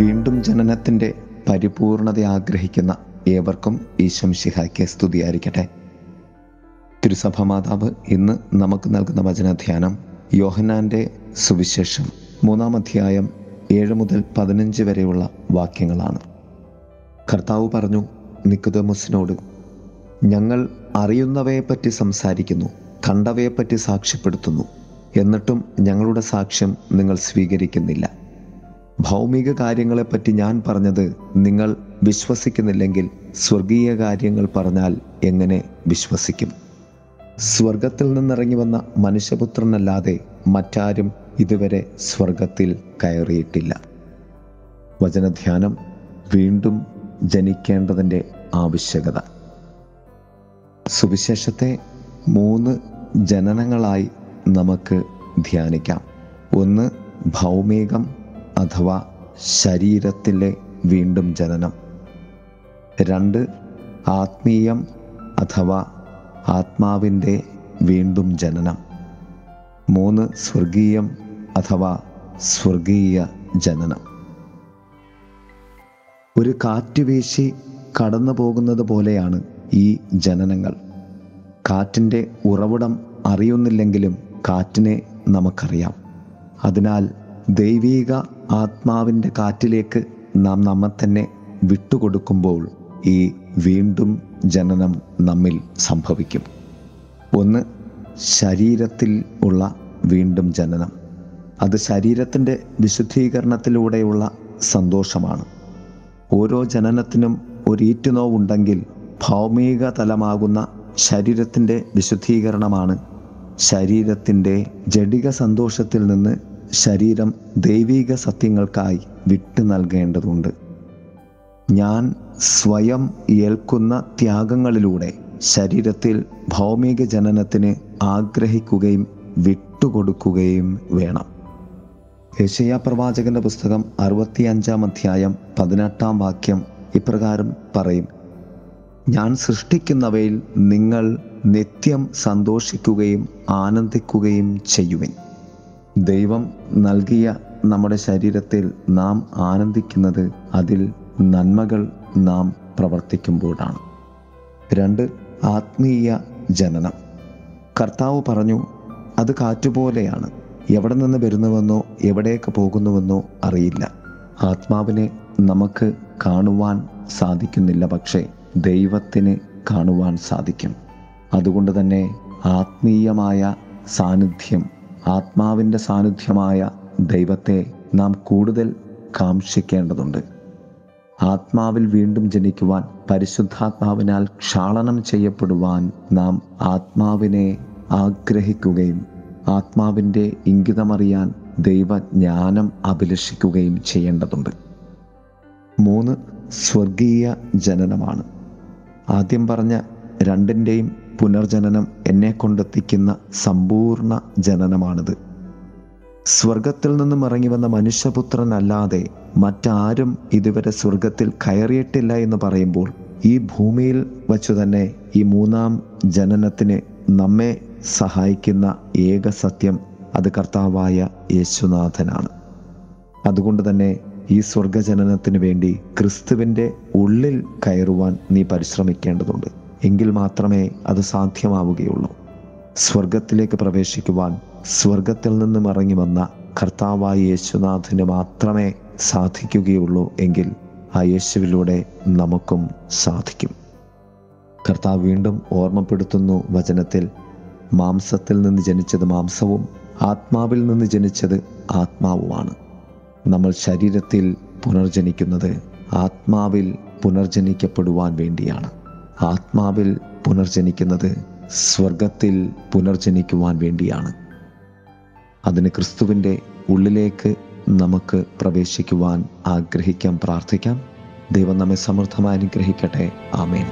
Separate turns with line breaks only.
വീണ്ടും ജനനത്തിന്റെ പരിപൂർണത ആഗ്രഹിക്കുന്ന ഏവർക്കും ഈശ്വം ശിഹായ്ക്ക് സ്തുതിയായിരിക്കട്ടെ. തിരുസഭ മാതാവ് ഇന്ന് നമുക്ക് നൽകുന്ന വചനധ്യാനം യോഹനാന്റെ സുവിശേഷം മൂന്നാം അധ്യായം ഏഴ് മുതൽ പതിനഞ്ച് വരെയുള്ള വാക്യങ്ങളാണ്. കർത്താവ് പറഞ്ഞു നിക്കുതമുസിനോട് ഞങ്ങൾ അറിയുന്നവയെപ്പറ്റി സംസാരിക്കുന്നു കണ്ടവയെപ്പറ്റി സാക്ഷ്യപ്പെടുത്തുന്നു. എന്നിട്ടും ഞങ്ങളുടെ സാക്ഷ്യം നിങ്ങൾ സ്വീകരിക്കുന്നില്ല. ഭൗമിക കാര്യങ്ങളെപ്പറ്റി ഞാൻ പറഞ്ഞത് നിങ്ങൾ വിശ്വസിക്കുന്നില്ലെങ്കിൽ സ്വർഗീയ കാര്യങ്ങൾ പറഞ്ഞാൽ എങ്ങനെ വിശ്വസിക്കും? സ്വർഗത്തിൽ നിന്നിറങ്ങി വന്ന മനുഷ്യപുത്രനല്ലാതെ മറ്റാരും ഇതുവരെ സ്വർഗത്തിൽ കയറിയിട്ടില്ല. വചനധ്യാനം വീണ്ടും ജനിക്കേണ്ടതിന്റെ ആവശ്യകത. സുവിശേഷത്തെ മൂന്ന് ജനനങ്ങളായി നമുക്ക് ധ്യാനിക്കാം. ഒന്ന് ഭൗമികം അഥവാ ശരീരത്തിലെ വീണ്ടും ജനനം. രണ്ട് ആത്മീയം അഥവാ ആത്മാവിന്റെ വീണ്ടും ജനനം. മൂന്ന് സ്വർഗീയം അഥവാ സ്വർഗീയ ജനനം. ഒരു കാറ്റ് വീശി കടന്നു പോകുന്നത് പോലെയാണ് ഈ ജനനങ്ങൾ. കാറ്റിന്റെ ഉറവിടം അറിയുന്നില്ലെങ്കിലും കാറ്റിനെ നമുക്കറിയാം. അതിനാൽ ദൈവീക ആത്മാവിന്റെ കാറ്റിലേക്ക് നാം നമ്മെ തന്നെ വിട്ടുകൊടുക്കുമ്പോൾ ഈ വീണ്ടും ജനനം നമ്മിൽ സംഭവിക്കും. ഒന്ന് ശരീരത്തിൽ ഉള്ള വീണ്ടും ജനനം. അത് ശരീരത്തിന്റെ വിശുദ്ധീകരണത്തിലൂടെയുള്ള സന്തോഷമാണ്. ഓരോ ജനനത്തിനും ഒരു ഈറ്റുനോവുണ്ടെങ്കിൽ ഭൗമിക തലമാകുന്ന ശരീരത്തിന്റെ വിശുദ്ധീകരണമാണ് ശരീരത്തിന്റെ ജഡിക സന്തോഷത്തിൽ നിന്ന് ശരീരം ദൈവിക സത്യങ്ങൾക്കായി വിട്ടു നൽകേണ്ടതുണ്ട്. ഞാൻ സ്വയം ഏൽക്കുന്ന ത്യാഗങ്ങളിലൂടെ ശരീരത്തിൽ ഭൗമിക ജനനത്തിന് ആഗ്രഹിക്കുകയും വിട്ടുകൊടുക്കുകയും വേണം. യശയ പ്രവാചകന്റെ പുസ്തകം അറുപത്തിയഞ്ചാം അധ്യായം പതിനെട്ടാം വാക്യം ഇപ്രകാരം പറയും. ഞാൻ സൃഷ്ടിക്കുന്നവയിൽ നിങ്ങൾ നിത്യം സന്തോഷിക്കുകയും ആനന്ദിക്കുകയും ചെയ്യുവിൻ. ദൈവം നൽകിയ നമ്മുടെ ശരീരത്തിൽ നാം ആനന്ദിക്കുന്നത് അതിൽ നന്മകൾ നാം പ്രവർത്തിക്കുമ്പോഴാണ്. രണ്ട് ആത്മീയ ജനനം. കർത്താവ് പറഞ്ഞു അത് കാറ്റുപോലെയാണ്. എവിടെ നിന്ന് വരുന്നുവെന്നോ എവിടേക്ക് പോകുന്നുവെന്നോ അറിയില്ല. ആത്മാവിനെ നമുക്ക് കാണുവാൻ സാധിക്കുന്നില്ല പക്ഷേ ദൈവത്തിന് കാണുവാൻ സാധിക്കും. അതുകൊണ്ട് തന്നെ ആത്മീയമായ സാന്നിധ്യം ആത്മാവിന്റെ സാന്നിധ്യമായ ദൈവത്തെ നാം കൂടുതൽ കാക്ഷിക്കേണ്ടതുണ്ട്. ആത്മാവിൽ വീണ്ടും ജനിക്കുവാൻ പരിശുദ്ധാത്മാവിനാൽ ക്ഷാളനം ചെയ്യപ്പെടുവാൻ നാം ആത്മാവിനെ ആഗ്രഹിക്കുകയും ആത്മാവിന്റെ ഇംഗിതമറിയാൻ ദൈവജ്ഞാനം അഭിലഷിക്കുകയും ചെയ്യേണ്ടതുണ്ട്. മൂന്ന് സ്വർഗീയ ജനനമാണ്. ആദ്യം പറഞ്ഞ രണ്ടിന്റെയും പുനർജനനം എന്നെ കൊണ്ടെത്തിക്കുന്ന സമ്പൂർണ ജനനമാണിത്. സ്വർഗത്തിൽ നിന്നും ഇറങ്ങി വന്ന മനുഷ്യപുത്രനല്ലാതെ മറ്റാരും ഇതുവരെ സ്വർഗത്തിൽ കയറിയിട്ടില്ല എന്ന് പറയുമ്പോൾ ഈ ഭൂമിയിൽ വച്ചു തന്നെ ഈ മൂന്നാം ജനനത്തിന് നമ്മെ സഹായിക്കുന്ന ഏക സത്യം അത് കർത്താവായ യേശുനാഥനാണ്. അതുകൊണ്ട് തന്നെ ഈ സ്വർഗജനനത്തിന് വേണ്ടി ക്രിസ്തുവിന്റെ ഉള്ളിൽ കയറുവാൻ നീ പരിശ്രമിക്കേണ്ടതുണ്ട്. എങ്കിൽ മാത്രമേ അത് സാധ്യമാവുകയുള്ളൂ. സ്വർഗത്തിലേക്ക് പ്രവേശിക്കുവാൻ സ്വർഗത്തിൽ നിന്നും ഇറങ്ങി വന്ന കർത്താവായ യേശുനാഥിന് മാത്രമേ സാധിക്കുകയുള്ളൂ എങ്കിൽ ആ യേശുവിലൂടെ നമുക്കും സാധിക്കും. കർത്താവ് വീണ്ടും ഓർമ്മപ്പെടുത്തുന്നു വചനത്തിൽ മാംസത്തിൽ നിന്ന് ജനിച്ചത് മാംസവും ആത്മാവിൽ നിന്ന് ജനിച്ചത് ആത്മാവുമാണ്. നമ്മൾ ശരീരത്തിൽ പുനർജനിക്കുന്നത് ആത്മാവിൽ പുനർജനിക്കപ്പെടുവാൻ വേണ്ടിയാണ്. ആത്മാവിൽ പുനർജനിക്കുന്നത് സ്വർഗത്തിൽ പുനർജനിക്കുവാൻ വേണ്ടിയാണ്. അതിന് ക്രിസ്തുവിന്റെ ഉള്ളിലേക്ക് നമുക്ക് പ്രവേശിക്കുവാൻ ആഗ്രഹിക്കാം പ്രാർത്ഥിക്കാം. ദൈവം നമ്മെ സമൃദ്ധമായി അനുഗ്രഹിക്കട്ടെ. ആമേൻ.